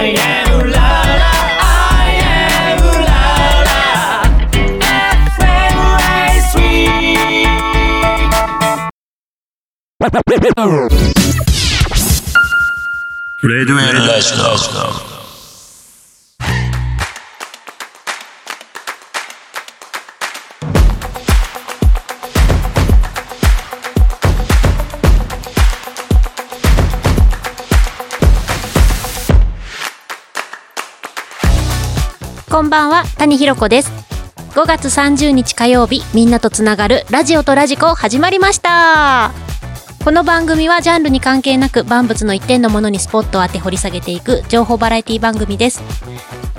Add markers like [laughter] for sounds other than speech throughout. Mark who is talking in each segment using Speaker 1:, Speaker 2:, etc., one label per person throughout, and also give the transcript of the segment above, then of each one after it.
Speaker 1: I am ooh. I am ooh la
Speaker 2: la. Sweet. Red Red
Speaker 3: Red んばんは谷ひろ子です。5月30日火曜日みんなとつながるラジオとラジコ始まりました。この番組はジャンルに関係なく万物の一点のものにスポットを当て掘り下げていく情報バラエティ番組です。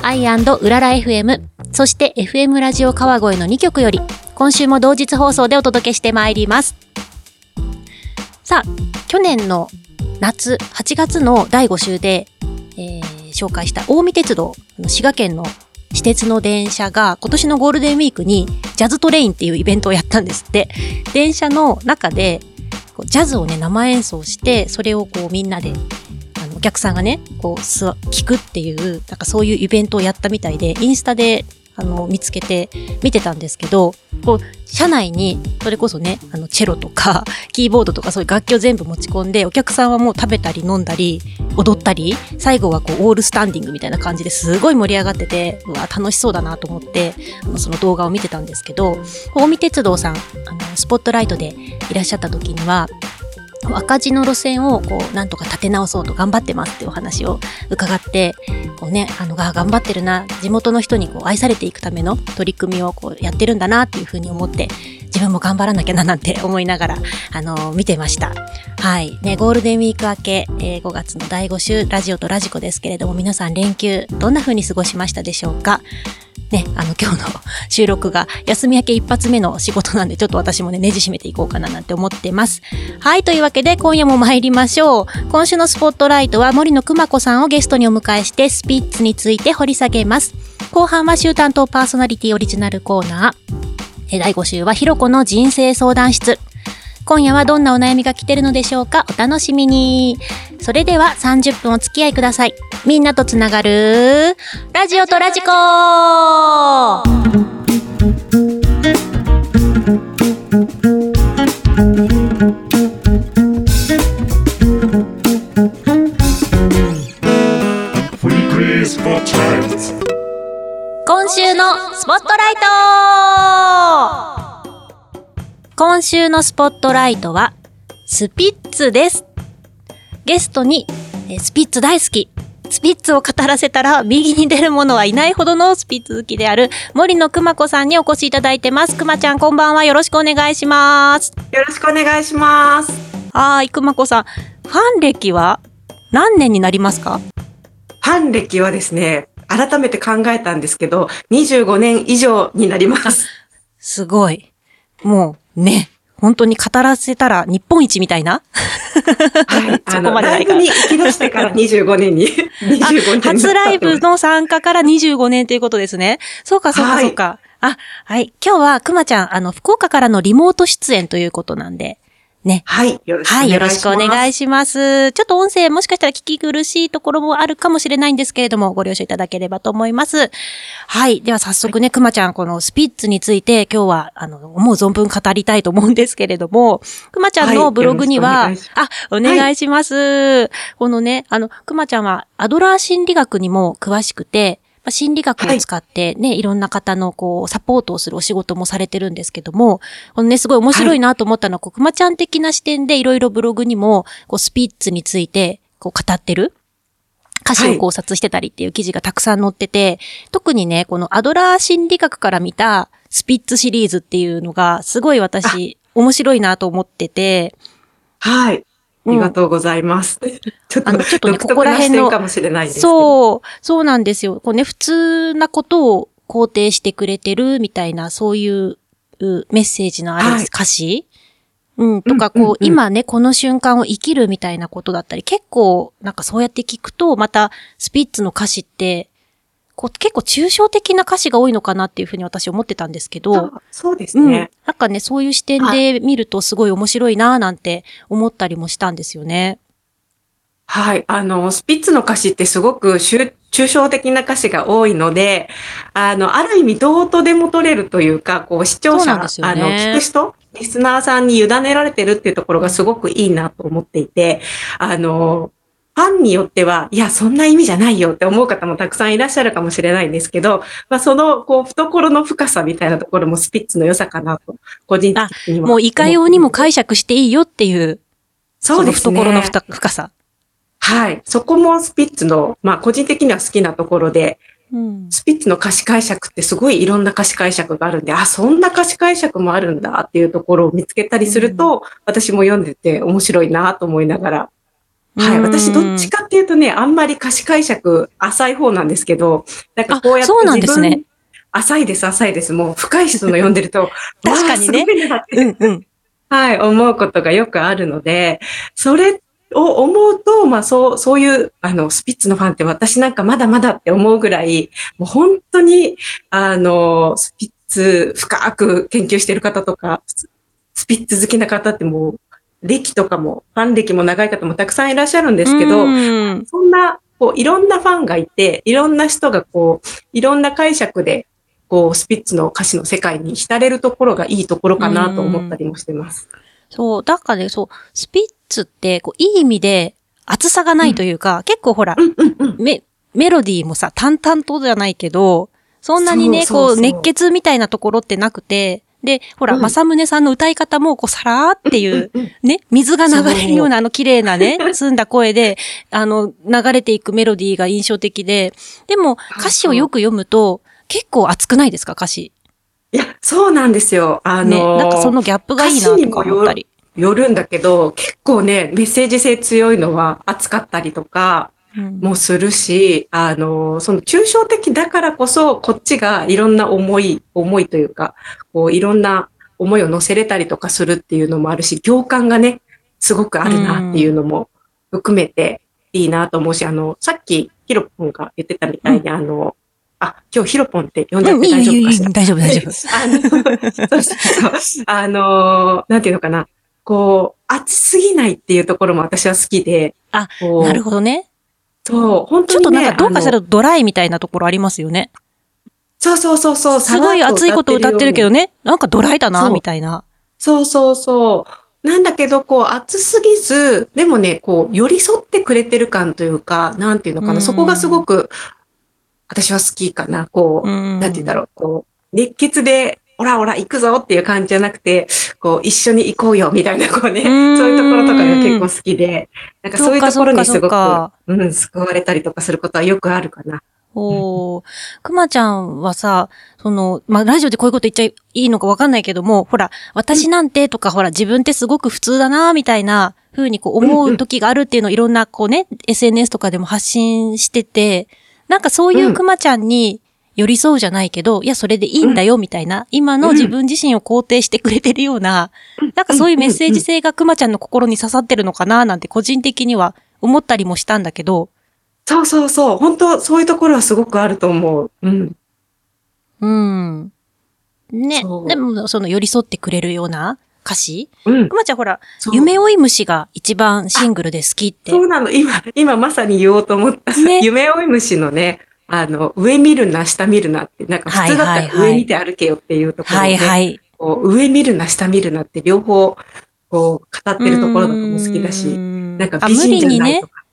Speaker 3: アイうらら FM そして FM ラジオ川越の2曲より今週も同日放送でお届けしてまいります。さあ去年の夏8月の第5週で、えー紹介した近江鉄道滋賀県の私鉄の電車が今年のゴールデンウィークにジャズトレインっていうイベントをやったんですって。電車の中でジャズをね生演奏してそれをこうみんなであのお客さんがねこう聞くっていうなんかそういうイベントをやったみたいでインスタであの、見つけて見てたんですけど、こう、車内に、それこそね、あの、チェロとか、[laughs] キーボードとかそういう楽器を全部持ち込んで、お客さんはもう食べたり飲んだり、踊ったり、最後はこう、オールスタンディングみたいな感じですごい盛り上がってて、うわ、楽しそうだなと思って、その動画を見てたんですけど、近江鉄道さん、あの、スポットライトでいらっしゃった時には、赤字の路線をこうなんとか立て直そうと頑張ってますってお話を伺ってこうねあのが頑張ってるな地元の人にこう愛されていくための取り組みをこうやってるんだなっていうふうに思って自分も頑張らなきゃななんて思いながらあの見てました。はい。ねゴールデンウィーク明け、えー、5月の第5週ラジオとラジコですけれども皆さん連休どんな風に過ごしましたでしょうか？ね、あの今日の収録が休み明け一発目の仕事なんでちょっと私もね、ねじ締めていこうかななんて思ってます。はい、というわけで今夜も参りましょう。今週のスポットライトは森野くま子さんをゲストにお迎えしてスピッツについて掘り下げます。後半は週担当パーソナリティオリジナルコーナー。第5週はひろこの人生相談室。今夜はどんなお悩みが来てるのでしょうか？お楽しみに。それでは30分お付き合いください。みんなとつながる、ラジオとラジコ今週のスポットライト今週のスポットライトは、スピッツです。ゲストに、えスピッツ大好き、スピッツを語らせたら右に出る者はいないほどのスピッツ好きである森野くま子さんにお越しいただいてます。くまちゃんこんばんは。よろしくお願いします。
Speaker 4: よろしくお願いします。
Speaker 3: はい、くまこさん。ファン歴は何年になりますか？
Speaker 4: ファン歴はですね、改めて考えたんですけど、25年以上になります。[laughs]
Speaker 3: すごい。もうね、本当に語らせたら日本一みたいな？
Speaker 4: はい。[laughs] そこまでないか。ライブに行き出してから25年に。[laughs] 25
Speaker 3: 年。初ライブの参加から25年ということですね。そうか、そうか、そうか。はい、あ、はい。今日はくまちゃん、あの、福岡からのリモート出演ということなんで、ね。
Speaker 4: はい。よろしくお願いします。はい。よろしくお願いしま
Speaker 3: す。ちょっと音声もしかしたら聞き苦しいところもあるかもしれないんですけれども、ご了承いただければと思います。はい。では早速ね、くまちゃん、このスピッツについて今日は、あの、思う存分語りたいと思うんですけれども、くまちゃんのブログには、はい、あ、お願いします。はい、このね、あの、くまちゃんはアドラー心理学にも詳しくて、まあ、心理学を使ってね、はい、いろんな方のこう、サポートをするお仕事もされてるんですけども、このね、すごい面白いなと思ったのは、はい、くまちゃん的な視点でいろいろブログにも、こう、スピッツについて、こう、語ってる。歌詞を考察してたりっていう記事がたくさん載ってて、はい、特にね、このアドラー心理学から見たスピッツシリーズっていうのが、すごい私、面白いなと思ってて、
Speaker 4: はい。ありがとうございます。ちょっと、あの、ちょっとね、ここら辺の、かもしれないです
Speaker 3: そう、そうなんですよ。こうね、普通なことを肯定してくれてるみたいな、そういうメッセージのある歌詞、はい、うん、とか、こう、うんうん。うん、今ね、この瞬間を生きるみたいなことだったり、結構、なんかそうやって聞くと、また、スピッツの歌詞って、こう結構抽象的な歌詞が多いのかなっていうふうに私思ってたんですけど。
Speaker 4: そうですね、うん。
Speaker 3: なんかね、そういう視点で見るとすごい面白いなぁなんて思ったりもしたんですよね。
Speaker 4: はい。あの、スピッツの歌詞ってすごく抽抽象的な歌詞が多いので、あの、ある意味どうとでも取れるというか、こう、視聴者、
Speaker 3: ね
Speaker 4: あの、聞く人、リスナーさんに委ねられてるっていうところがすごくいいなと思っていて、あの、ファンによっては、いや、そんな意味じゃないよって思う方もたくさんいらっしゃるかもしれないんですけど、まあ、その、こう、懐の深さみたいなところもスピッツの良さかなと、個人的には。
Speaker 3: もういかようにも解釈していいよっていう、
Speaker 4: そうですね。
Speaker 3: の懐の深深さ。
Speaker 4: はい。そこもスピッツの、まあ個人的には好きなところで、
Speaker 3: うん。
Speaker 4: スピッツの歌詞解釈ってすごいいろんな歌詞解釈があるんで、あ、そんな歌詞解釈もあるんだっていうところを見つけたりすると、私も読んでて面白いなと思いながら。はい。
Speaker 3: うん
Speaker 4: 私どっちかっていうとね、あんまり歌詞解釈浅い方なんですけど、なんかこうやって
Speaker 3: あそうなんですね
Speaker 4: 自分浅いです、浅いです。もう深い人の読んでると、[laughs]
Speaker 3: 確かにね [laughs] うんうん。
Speaker 4: はい、思うことがよくあるので、それを思うと、まあそう、そういう、あの、スピッツのファンって私なんかまだまだって思うぐらい、もう本当に、あの、スピッツ深く研究してる方とか、ススピッツ好きな方ってもう、歴とかも、ファン歴も長い方もたくさんいらっしゃるんですけど、
Speaker 3: うん
Speaker 4: そんな、こう、いろんなファンがいて、いろんな人がこう、いろんな解釈で、こう、スピッツの歌詞の世界に浸れるところがいいところかなと思ったりもしてます。
Speaker 3: そう、だからね、そう、スピッツって、こう、いい意味で、厚さがないというか、結構ほら、
Speaker 4: うんうんうん。
Speaker 3: メ、メロディーもさ、淡々とじゃないけど、そんなにね、
Speaker 4: そうそうそう
Speaker 3: こう、熱血みたいなところってなくて、で、ほら、
Speaker 4: うん
Speaker 3: 正宗さんの歌い方も、こう、さらーっていう、ね、水が流れるようなあの綺麗なね、[laughs] 澄んだ声で、あの、流れていくメロディーが印象的で、でも、歌詞をよく読むと、結構熱くないですか、歌詞？
Speaker 4: いや、そうなんですよ。あ
Speaker 3: ね。
Speaker 4: のー
Speaker 3: なんかそのギャップがいいなとか思ったり。
Speaker 4: よるんだけど、結構ね、メッセージ性強いのは熱かったりとか
Speaker 3: うん
Speaker 4: もするし、あの、その抽象的だからこそ、こっちがいろんな思い、思いというか、こういろんな思いを乗せれたりとかするっていうのもあるし、行間がね、すごくあるなっていうのも含めていいなと思うし、あの、さっきヒロポンが言ってたみたいに、あの、あ、今日ヒロポンって呼んじゃっ
Speaker 3: うん、
Speaker 4: て大丈夫かしら？
Speaker 3: 大丈夫大丈夫。[laughs]
Speaker 4: あの、なんていうのかな。こう、熱すぎないっていうところも私は好きで。
Speaker 3: あなるほどね。
Speaker 4: そう、本当に、ね。
Speaker 3: ちょっとなんかどうかし
Speaker 4: あの
Speaker 3: らドライみたいなところありますよね。
Speaker 4: そうそうそうそう。
Speaker 3: すごい熱いこと歌ってるけど
Speaker 4: ね。
Speaker 3: ね、なんかドライだな、みたいな。
Speaker 4: そうそうそう。なんだけど、こう、熱すぎず、でもね、こう、寄り添ってくれてる感というか、なんていうのか
Speaker 3: うん
Speaker 4: な。そこがすごく、私は好きかな。こう、
Speaker 3: うん
Speaker 4: なんて言うんだろう、こう、熱血で、オラオラ行くぞっていう感じじゃなくて、こう、一緒に行こうよみたいな、こうね、
Speaker 3: うん。
Speaker 4: そういうところとかが結構好きで、なんかそういうところにすごく
Speaker 3: か、
Speaker 4: うん、救われたりとかすることはよくあるかな。
Speaker 3: おー。くまちゃんはさ、その、まあ、ラジオでこういうこと言っちゃいいのかわかんないけども、ほら、私なんてとか、ほら、自分ってすごく普通だな、みたいな風にこう思う時があるっていうのをいろんなこうね、SNS とかでも発信してて、なんかそういうくまちゃんに寄り添うじゃないけど、いや、それでいいんだよ、みたいな、今の自分自身を肯定してくれてるような、なんかそういうメッセージ性がくまちゃんの心に刺さってるのかな、なんて個人的には思ったりもしたんだけど、
Speaker 4: そうそうそう。本当そういうところはすごくあると思う。うん。
Speaker 3: うん。ねでも、その寄り添ってくれるような歌詞
Speaker 4: うん
Speaker 3: く。まちゃんほら、夢追い虫が一番シングルで好きって。
Speaker 4: そうなの。今、今まさに言おうと思った。
Speaker 3: ね [laughs]
Speaker 4: 夢追い虫のね、あの、上見るな、下見るなって、なんか普通だったら上見て歩けよっていうところをね、
Speaker 3: はいはい。
Speaker 4: こう上見るな、下見るなって両方、こう、語ってるところとかも好きだし、
Speaker 3: な
Speaker 4: なんか美人じゃないとか。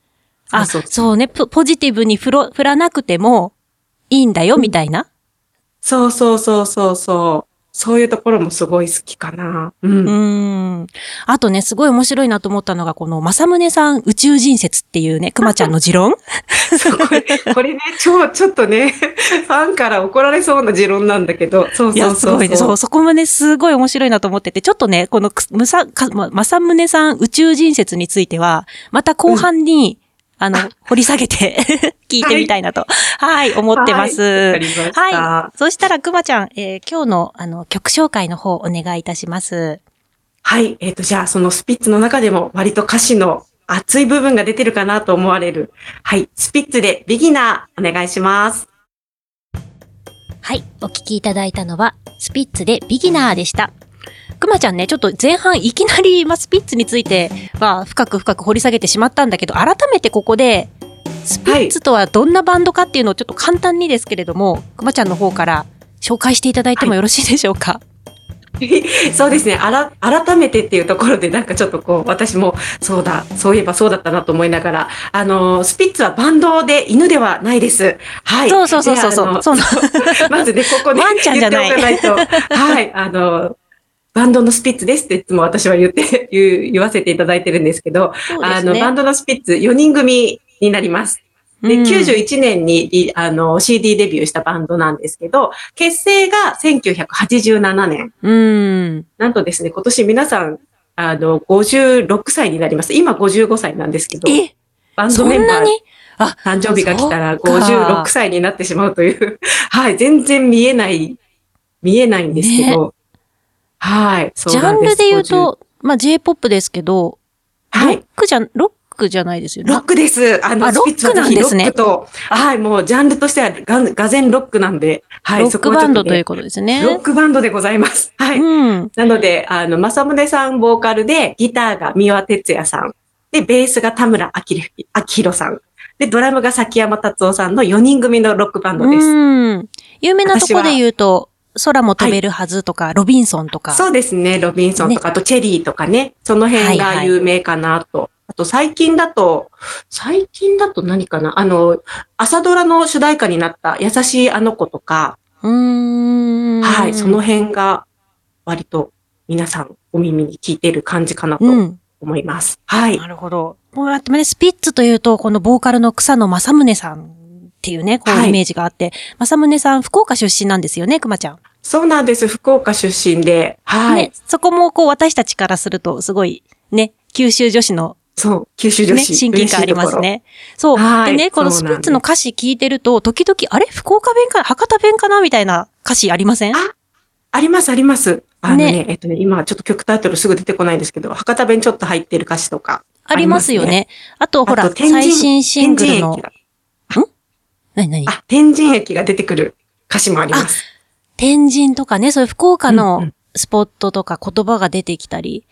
Speaker 3: あ、
Speaker 4: そうそう
Speaker 3: そうね。ポポジティブに振らなくてもいいんだよ、みたいな。
Speaker 4: そうそうそうそうそう。そういうところもすごい好きかな。うん。
Speaker 3: うん。あとね、すごい面白いなと思ったのが、この、正宗さん宇宙人説っていうね、くまちゃんの持論
Speaker 4: そうこれ、これね、超、ちょっとね、ファンから怒られそうな持論なんだけど、そうそうそう。
Speaker 3: すごいね。そう、そこもね、すごい面白いなと思ってて、ちょっとね、このく、むさ、か、ま、正宗さん宇宙人説については、また後半に、あの、[laughs] 掘り下げて [laughs] 聞いてみたいなと、はい、思ってます。
Speaker 4: はい
Speaker 3: はい。そしたら、くまちゃん、えー今日の、あの、曲紹介の方、お願いいたします。
Speaker 4: はい。えっ、と、じゃあ、そのスピッツの中でも割と歌詞の熱い部分が出てるかなと思われる。はい。スピッツでビギナー、お願いします。
Speaker 3: はい、お聞きいただいたのは、スピッツでビギナーでした。くまちゃんね、ちょっと前半いきなり、まあ、スピッツについては深く深く掘り下げてしまったんだけど、改めてここで、スピッツとはどんなバンドかっていうのをちょっと簡単にですけれども、くまちゃんの方から紹介していただいてもよろしいでしょうか？[laughs]
Speaker 4: そうですね。あら、改めてっていうところで、なんかちょっとこう、私も、そうだ、そういえばそうだったなと思いながら、あの、スピッツはバンドで犬ではないです。はい。
Speaker 3: そうそうそうそうそうそう [laughs]
Speaker 4: まずね、ここで
Speaker 3: ワンちゃんじゃない
Speaker 4: 言っておかないと。はい。あの、バンドのスピッツですっていつも私は言って、[laughs] 言う言わせていただいてるんですけど、
Speaker 3: そうです
Speaker 4: あの、
Speaker 3: ね
Speaker 4: バンドのスピッツ4人組になります。で、
Speaker 3: うん
Speaker 4: 91年にリあの CD デビューしたバンドなんですけど、結成が1987年。
Speaker 3: うん。
Speaker 4: なんとですね、今年皆さん、あの、56歳になります。今55歳なんですけど、
Speaker 3: え、
Speaker 4: バンド
Speaker 3: そ
Speaker 4: メンバー
Speaker 3: あ、
Speaker 4: 誕生日が来たら
Speaker 3: そっか
Speaker 4: 56歳になってしまうという、[laughs] はい、全然見えない、見えないんですけど、はい、
Speaker 3: ジャンルで言う、と、まあ、J-POP ですけど、
Speaker 4: 50はい
Speaker 3: ロッ、クじゃ、ロックじゃないですよね。
Speaker 4: ロックです。あの、
Speaker 3: あロックなんですね
Speaker 4: ロックと、はい、もうジャンルとしてはががぜんロックなんで、はい、
Speaker 3: ロックバンドという
Speaker 4: こ
Speaker 3: ことですね。
Speaker 4: ロックバンドでございます。はい。
Speaker 3: うん。
Speaker 4: なので、あの、正宗さんボーカルで、ギターが三輪哲也さん。で、ベースが田村明宏さん。で、ドラムが崎山達夫さんの4人組のロックバンドです。
Speaker 3: うん。有名なとこで言うと、空も飛べるはずとか、ロビンソンとか。
Speaker 4: そうですね。ロビンソンとか、あとチェリーとかね。その辺が有名かなと。あと最近だと、最近だと何かな？あの、朝ドラの主題歌になった優しいあの子とか、
Speaker 3: うーん。
Speaker 4: はい、その辺が割と皆さんお耳に聞いている感じかなと
Speaker 3: うん。
Speaker 4: 思います。はい。
Speaker 3: なるほど。こうやってね、スピッツというと、このボーカルの草野正宗さんっていうね、こう
Speaker 4: はい
Speaker 3: イメージがあって、正宗さん、福岡出身なんですよね、くまちゃん。
Speaker 4: そうなんです。福岡出身で、はい。
Speaker 3: ね、そこもこう私たちからすると、すごい、ね、九州女子の
Speaker 4: そう、九州女
Speaker 3: ね、
Speaker 4: 子。
Speaker 3: 親近感ありますね。そう。
Speaker 4: はい
Speaker 3: でね、このスピッツの歌詞聞いてると、時々、あれ？福岡弁か博多弁かな？みたいな歌詞ありません？
Speaker 4: ああります、あります。あのね、
Speaker 3: ね
Speaker 4: えっとね、今ちょっと曲タイトルすぐ出てこないんですけど、博多弁ちょっと入ってる歌詞とか。
Speaker 3: ありますよね。あと、ほら、最新シングルのなになに
Speaker 4: あ、天神駅が出てくる歌詞もあります。
Speaker 3: 天神とかね、そういう福岡
Speaker 4: うんう
Speaker 3: の
Speaker 4: ん
Speaker 3: スポットとか言葉が出てきたり、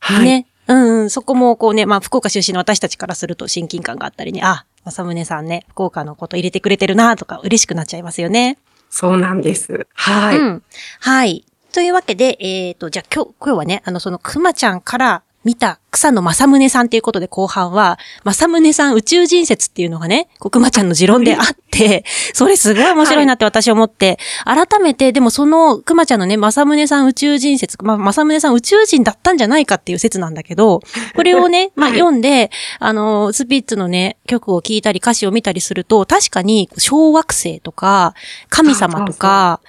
Speaker 4: はい。
Speaker 3: ね。うんうん、そこもこうね、まあ、福岡出身の私たちからすると親近感があったりね、あ、正宗さんね、福岡のこと入れてくれてるなとか嬉しくなっちゃいますよね。
Speaker 4: そうなんです。はい。
Speaker 3: うん。はい。というわけで、えっ、と、じゃあ今日、今日はね、あの、そのくまちゃんから見た草野正宗さんっていうことで後半は、正宗さん宇宙人説っていうのがね、こうくまちゃんの持論であって、それすごい面白いなって私思って、改めて、でもそのくまちゃんのね、正宗さん宇宙人説、まあ、正宗さん宇宙人だったんじゃないかっていう説なんだけど、これをね、[laughs] まあ、
Speaker 4: はい。
Speaker 3: 読んで、あの、スピッツのね、曲を聴いたり歌詞を見たりすると、確かに小惑星とか、神様とか、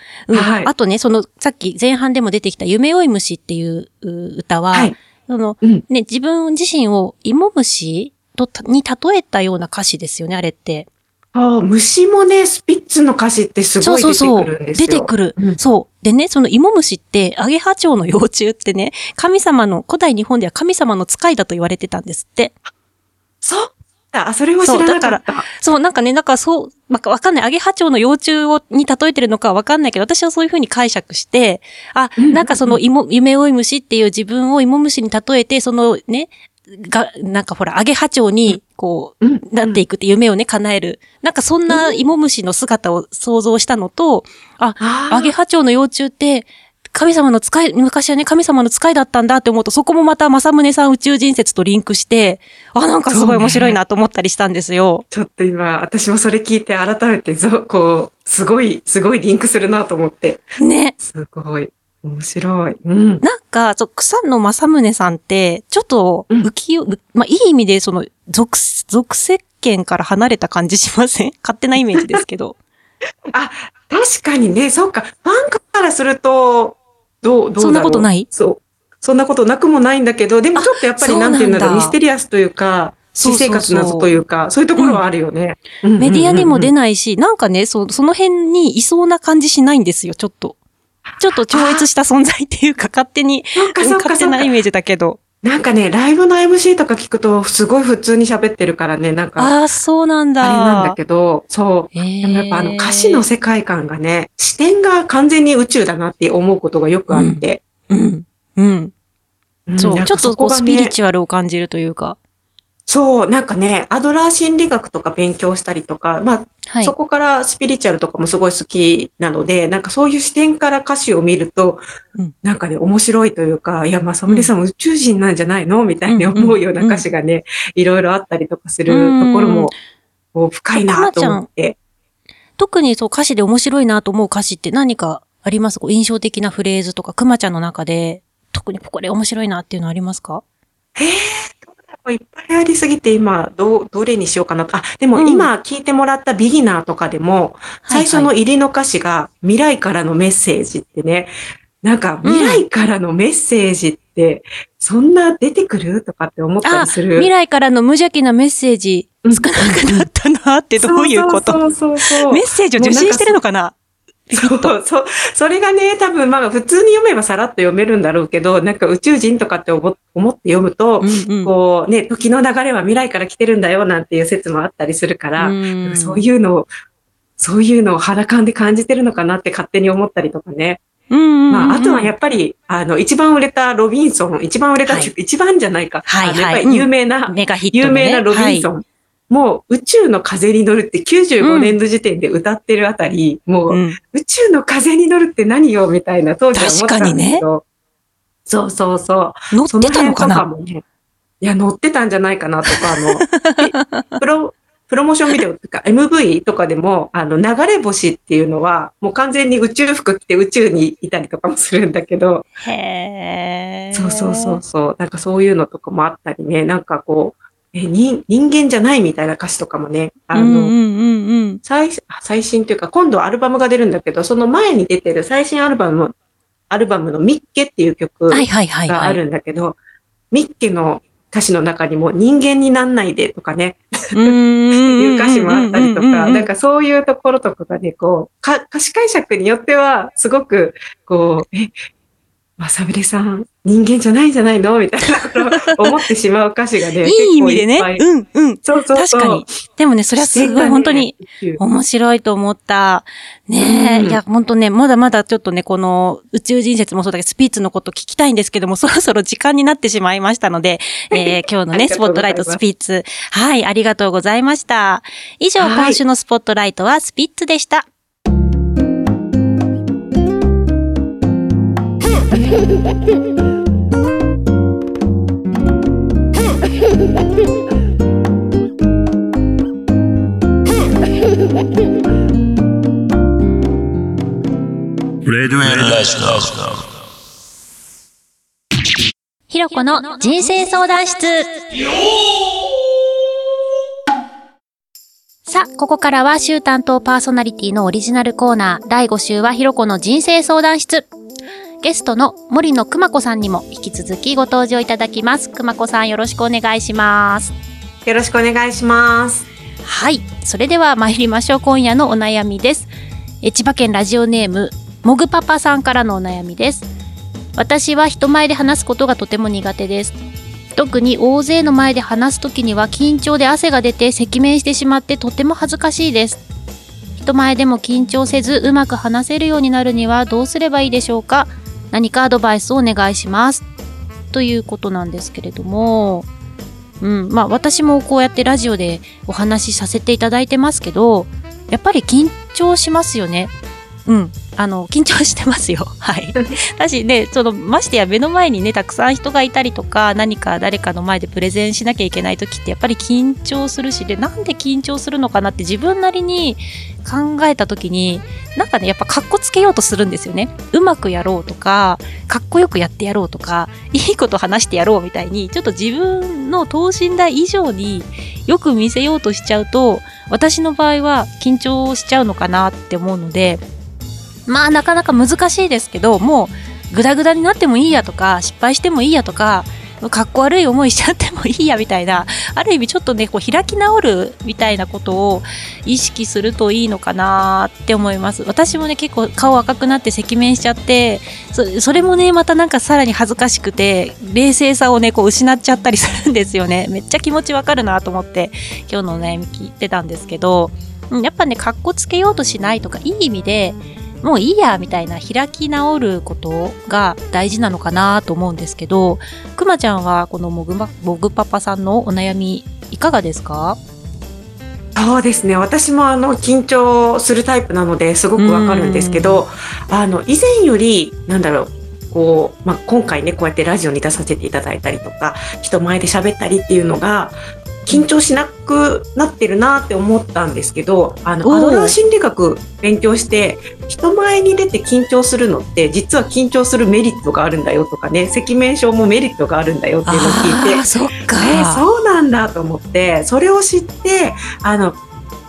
Speaker 3: あとね、その、さっき前半でも出てきた夢追い虫っていうう歌は、
Speaker 4: はい。
Speaker 3: その、
Speaker 4: うん。
Speaker 3: ね、自分自身を芋虫とた、に例えたような歌詞ですよね、あれって。
Speaker 4: あ虫もね、スピッツの歌詞ってすごい出てくるんですよ。
Speaker 3: 出てくる。
Speaker 4: うん
Speaker 3: そう。でね、その芋虫って、アゲハチョウの幼虫ってね、神様の、古代日本では神様の使いだと言われてたんですって。
Speaker 4: そうあ、それは知らなかった。
Speaker 3: そう、なんかね、なんかそう、まあ、わかんない。アゲハチョウの幼虫を、に例えてるのかはわかんないけど、私はそういうふうに解釈して、あ、なんかその芋、夢追い虫っていう自分を芋虫に例えて、そのね、が、なんかほら、アゲハチョウに、こう、
Speaker 4: うん
Speaker 3: なっていくって夢をね、叶える。なんかそんな芋虫の姿を想像したのと、あ、アゲハチョウの幼虫って、神様の使い、昔はね、神様の使いだったんだって思うと、そこもまた正宗さん宇宙人説とリンクして、あ、なんかすごい面白いなと思ったりしたんですよ。
Speaker 4: ちょっと今、私もそれ聞いて改めてぞ、こう、すごい、すごいリンクするなと思って。
Speaker 3: ね。
Speaker 4: すごい。面白い。うん。
Speaker 3: なんか、そう草野正宗さんって、ちょっと、
Speaker 4: うん
Speaker 3: 浮き、うまあ、いい意味で、その、属、属世間から離れた感じしません？勝手なイメージですけど。[laughs]
Speaker 4: あ、確かにね、そうか。ファンからすると、どう、どう。
Speaker 3: そんなことない？
Speaker 4: そう。そんなことなくもないんだけど、でもちょっとやっぱり
Speaker 3: あ
Speaker 4: なんていうんだろう、ミステリアスというか、私生活謎というか、そういうところはあるよね。
Speaker 3: メディアにも出
Speaker 4: ない。
Speaker 3: し、なんかね、そその辺にいそうな感じしないんですよ、ちょっと。ちょっと超越した存在っていうか、勝手に、勝手なイ。メージだけど。
Speaker 4: なんかね、ライブの MC とか聞くと、すごい普通に喋ってるからね、なんか、
Speaker 3: ああ、そうなんだ。
Speaker 4: あれなんだけど、そう。
Speaker 3: へー
Speaker 4: でもやっぱあの歌詞の世界観がね、視点が完全に宇宙だなって思うことがよくあって、
Speaker 3: うん。うん。そう。
Speaker 4: なん
Speaker 3: ちょっとこう、スピリチュアルを感じるというか。
Speaker 4: そう、なんかね、アドラー心理学とか勉強したりとか、まあ、
Speaker 3: はい。
Speaker 4: そ。こからスピリチュアルとかもすごい好きなので、なんかそういう視点から歌詞を見ると、
Speaker 3: うん。
Speaker 4: なんかね、面白いというか、いや、まあ、サムリさんも宇宙人なんじゃないの？みたいに思うような歌詞がね、いろいろあったりとかするところ
Speaker 3: うん。
Speaker 4: も、こう深いなと思って。
Speaker 3: 特にそう歌詞で面白いなと思う歌詞って何かあります？こう印象的なフレーズとか、くまちゃんの中で、特にここで面白いなっていうのありますか？
Speaker 4: いっぱいありすぎて今、どう、どれにしようかなと。あ、でも
Speaker 3: うん。
Speaker 4: 今聞いてもらったビギナーとかでも、最初の入りの歌詞が未来からのメッセージってね、なんか未来からのメッセージって、そんな出てくるとかって思った
Speaker 3: あ、
Speaker 4: りする。
Speaker 3: 未来からの無邪気なメッセージ
Speaker 4: うん。
Speaker 3: 少なくなったなってどういうこと？
Speaker 4: そうそうそうそう。
Speaker 3: メッセージを受信してるのかな？
Speaker 4: そうそう。それがね、多分まあ普通に読めばさらっと読めるんだろうけど、なんか宇宙人とかって思思って読むと、
Speaker 3: うんうん
Speaker 4: こうね、時の流れは未来から来てるんだよなんていう説もあったりするから、
Speaker 3: うん
Speaker 4: そういうのを、そういうのを肌感で感じてるのかなって勝手に思ったりとかね。
Speaker 3: うんうんうん
Speaker 4: まあ、あとはやっぱり、あの、一番売れたロビンソン、一番売れたってい一番じゃないか。
Speaker 3: はい
Speaker 4: あのやっ
Speaker 3: はい
Speaker 4: ぱり有名な、
Speaker 3: メガヒットのね
Speaker 4: 有名なロビンソン。もう宇宙の風に乗るって95年度時点で歌ってるあたり、もう、
Speaker 3: はいうん。
Speaker 4: 宇宙の風に乗るって何よみたいな当時は思ってたんですけど。そうそうそう。
Speaker 3: 乗ってたのか
Speaker 4: そ
Speaker 3: な
Speaker 4: もね。いや、乗ってたんじゃないかなとか、あの、[laughs] えプロ、プロモーションビデオとか MV とかでも、あの、流れ星っていうのは、もう完全に宇宙服着て宇宙にいたりとかもするんだけど、
Speaker 3: へー。
Speaker 4: そうそうそうそう、なんかそういうのとかもあったりね、なんかこう、え、人、人間じゃないみたいな歌詞とかもね、あの、
Speaker 3: うんうんうんうん。
Speaker 4: 最最新というか、今度アルバムが出るんだけど、その前に出てる最新アルバム、アルバムのミッケっていう曲
Speaker 3: はいはいはいはい。
Speaker 4: があるんだけど、ミッケの歌詞の中にも人間になんないでとかね、いう歌詞もあったりとか、なんかそういうところとかがね、こう、か歌詞解釈によっては、すごく、こう、え、まさぶれさん、人間じゃないんじゃないの？みたいなことを思ってしまう歌詞がね、[laughs]
Speaker 3: いい意味でねうんうん。
Speaker 4: そうそうそう。
Speaker 3: 確かに。でもね、それはすごい本当に面白いと思った。ねえ、
Speaker 4: うん
Speaker 3: いや、本当ね、まだまだちょっとね、この宇宙人説もそうだけど、スピーツのこと聞きたいんですけども、そろそろ時間になってしまいましたので、えー [laughs] 今日のね、スポットライトスピッツ。はい、ありがとうございました。以上、
Speaker 4: はい
Speaker 3: 今週のスポットライトはスピッツでした。
Speaker 2: レデ
Speaker 3: ひろこの人生相談室。さあ、ここからは週担当パーソナリティのオリジナルコーナー、第5週はひろこの人生相談室。ゲストの森野くまこさんにも引き続きご登場いただきます。くまこさんよろしくお願いします。
Speaker 4: よろしくお願いします。
Speaker 3: はい。それでは参りましょう。今夜のお悩みです。え千葉県ラジオネーム、もぐパパさんからのお悩みです。私は人前で話すことがとても苦手です。特に大勢の前で話すときには緊張で汗が出て赤面してしまってとても恥ずかしいです。人前でも緊張せずうまく話せるようになるにはどうすればいいでしょうか？何かアドバイスをお願いします。ということなんですけれども、うん、まあ私もこうやってラジオでお話しさせていただいてますけど、やっぱり緊張しますよね。うん。あの、緊張してますよ。[laughs] はい。だしね、その、ましてや目の前にね、たくさん人がいたりとか、何か誰かの前でプレゼンしなきゃいけない時ってやっぱり緊張するし、で、なんで緊張するのかなって自分なりに考えた時に、なんかね、やっぱカッコつけようとするんですよね。うまくやろうとか、かっこよくやってやろうとか、いいこと話してやろうみたいに、ちょっと自分の等身大以上によく見せようとしちゃうと、私の場合は緊張しちゃうのかなって思うので、まあなかなか難しいですけど、もうグダグダになってもいいやとか、失敗してもいいやとか、かっこ悪い思いしちゃってもいいやみたいな、ある意味ちょっとね、こう開き直るみたいなことを意識するといいのかなって思います。私もね、結構顔赤くなって赤面しちゃって、それもね、またなんかさらに恥ずかしくて、冷静さをね、こう失っちゃったりするんですよね。めっちゃ気持ちわかるなと思って、今日のお悩み聞いてたんですけど、やっぱね、かっこつけようとしないとか、いい意味で、もういいやみたいな開き直ることが大事なのかなと思うんですけどくまちゃんはこのもぐ,、ま、もぐパパさんのお悩みいかがですか？
Speaker 4: そうですね。私もあの緊張するタイプなのですごくわかるんですけどあの以前よりなんだろうこう、まあ、今回ねこうやってラジオに出させていただいたりとか人前で喋ったりっていうのが緊張しなくなってるなって思ったんですけどあのアドラー心理学勉強して人前に出て緊張するのって実は緊張するメリットがあるんだよとかね赤面症もメリットがあるんだよっていうのを聞いて
Speaker 3: そっか、
Speaker 4: えーそうなんだと思ってそれを知ってあの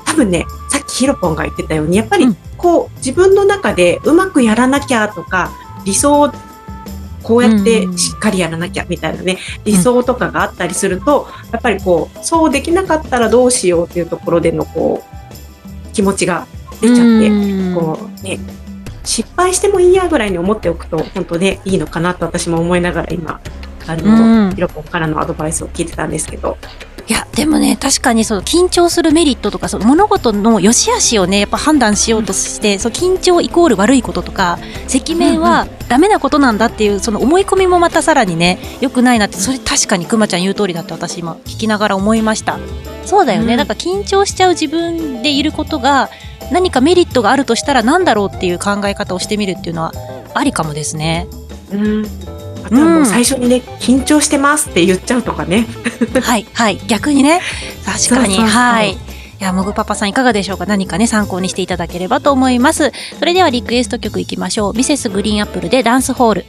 Speaker 4: 多分ねさっきヒロポンが言ってたようにやっぱり
Speaker 3: うん。
Speaker 4: こう、自分の中でうまくやらなきゃとか理想こうやって
Speaker 3: うん
Speaker 4: しっかりやらなきゃみたいなね理想とかがあったりすると、やっぱりこうそうできなかったらどうしようっていうところでのこう気持ちが出ちゃって。
Speaker 3: うん。
Speaker 4: こうね失敗してもいいやぐらいに思っておくと本当ねいいのかなと私も思いながら今あの、
Speaker 3: うん。
Speaker 4: ヒロポンからのアドバイスを聞いてたんですけど
Speaker 3: いやでもね確かにその緊張するメリットとかその物事の良し悪しをねやっぱ判断しようとして、そう緊張イコール悪いこととか赤面はダメなことなんだっていうその思い込みもまたさらにね良くないなってそれ確かにくまちゃん言う通りだって私今聞きながら思いました。そうだよね、
Speaker 4: うん。
Speaker 3: だから緊張しちゃう自分でいることが何かメリットがあるとしたら何だろうっていう考え方をしてみるっていうのはありかもですね。
Speaker 4: うんあとはもう最初にね、緊張してますって言っちゃうとかね。
Speaker 3: はいはい。逆にね。確かに。はい。いやもぐパパさんいかがでしょうか？何かね参考にしていただければと思います。それではリクエスト曲いきましょう。ミセスグリーンアップルでダンスホール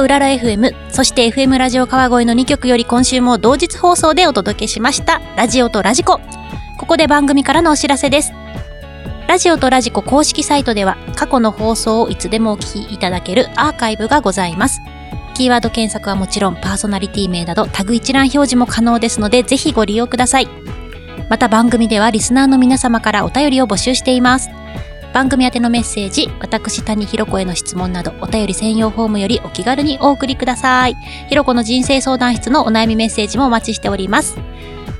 Speaker 3: うらら FM そして FM ラジオ川越の2曲より今週も同日放送でお届けしました。ラジオとラジコ。ここで番組からのお知らせです。ラジオとラジコ公式サイトでは過去の放送をいつでもお聞きいただけるアーカイブがございます。キーワード検索はもちろんパーソナリティ名などタグ一覧表示も可能ですのでぜひご利用ください。また番組ではリスナーの皆様からお便りを募集しています。番組宛てのメッセージ、私谷ひろ子への質問などお便り専用フォームよりお気軽にお送りください。ひろこの人生相談室のお悩みメッセージもお待ちしております。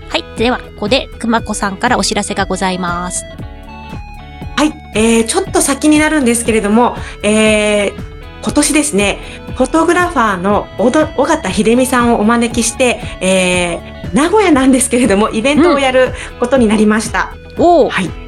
Speaker 3: はい。では、ここでくまこさんからお知らせがございます。
Speaker 4: はい、えー、ちょっと先になるんですけれども、えー今年ですね、フォトグラファーの尾形秀美さんをお招きして、えー名古屋なんですけれども、イベントをやることになりました。
Speaker 3: おお、
Speaker 4: はい。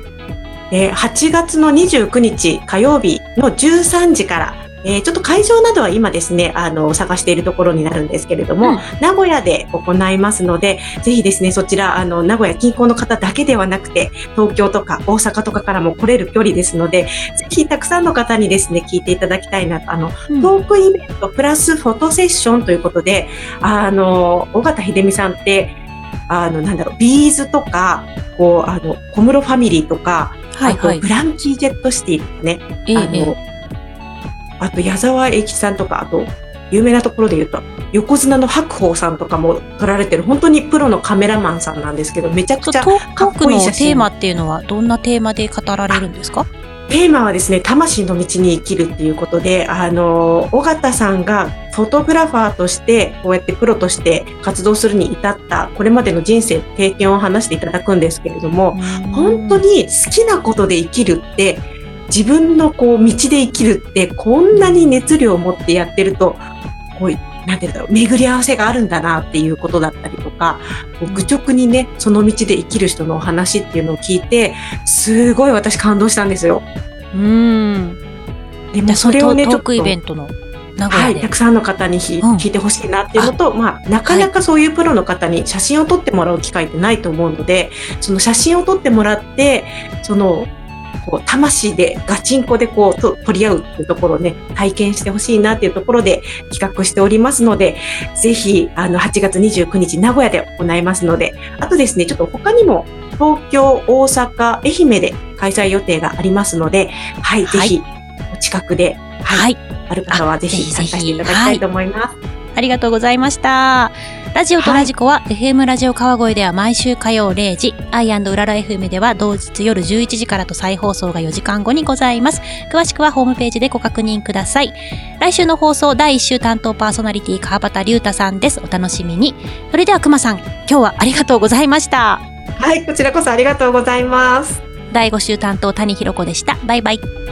Speaker 4: えー8月の29日火曜日の13時から、えーちょっと会場などは今ですね、あの、探しているところになるんですけれども、
Speaker 3: うん。
Speaker 4: 名古屋で行いますので、ぜひですね、そちら、あの、名古屋近郊の方だけではなくて、東京とか大阪とかからも来れる距離ですので、ぜひたくさんの方にですね、聞いていただきたいなと、あの、
Speaker 3: うん。
Speaker 4: トークイベントプラスフォトセッションということで、あの、尾形秀美さんって、あの、なんだろう、 B'z とか、こう、あの、小室ファミリーとか、
Speaker 3: はいはい
Speaker 4: あと、ブ。ランキージェットシティとかね、
Speaker 3: ええ
Speaker 4: あの、あと矢沢永吉さんとか、あと、有名なところで言うと、横綱の白鵬さんとかも撮られてる、本当にプロのカメラマンさんなんですけど、めちゃくちゃ
Speaker 3: トトークの
Speaker 4: かっこいい写真
Speaker 3: テーマっていうのはどんなテーマで語られるんですか
Speaker 4: テーマはですね、魂の道に生きるっていうことで、あの、尾形さんがフォトグラファーとして、こうやってプロとして活動するに至った、これまでの人生、経験を話していただくんですけれども、本当に好きなことで生きるって、自分のこう道で生きるって、こんなに熱量を持ってやってると、こう、なんていうんだろう、巡り合わせがあるんだなっていうことだったりとか、こう愚直にね、その道で生きる人のお話っていうのを聞いて、すごい私感動したんですよ。
Speaker 3: うん。
Speaker 4: でも
Speaker 3: でそれをね、
Speaker 4: ちょっと
Speaker 3: イベントの
Speaker 4: はい。たくさんの方にひ、
Speaker 3: うん
Speaker 4: 聞いてほしいなっていうのと、まあ、なかなかそういうプロの方に写真を撮ってもらう機会ってないと思うので、その写真を撮ってもらって、その、こう、魂で、ガチンコでこう、と取り合うっていうところをね、体験してほしいなっていうところで企画しておりますので、ぜひ、あの、8月29日、名古屋で行いますので、あとですね、ちょっと他にも、東京、大阪、愛媛で開催予定がありますので、はい、
Speaker 3: はい
Speaker 4: ぜひ、お近くで、
Speaker 3: は
Speaker 4: はい、
Speaker 3: い。
Speaker 4: ある方は
Speaker 3: ぜひ
Speaker 4: 参加していただきたいと思います。
Speaker 3: ありがとうございました。ラジオとラジコは、FM ラジオ川越では毎週火曜0時、アイうらら FM では同日夜11時からと再放送が4時間後にございます。詳しくはホームページでご確認ください。来週の放送第1週担当パーソナリティ川端龍太さんです。お楽しみに。それでは熊さん、今日はありがとうございました。
Speaker 4: はい、こちらこそありがとうございます。
Speaker 3: 第5週担当谷ひろ子でした。バイバイ。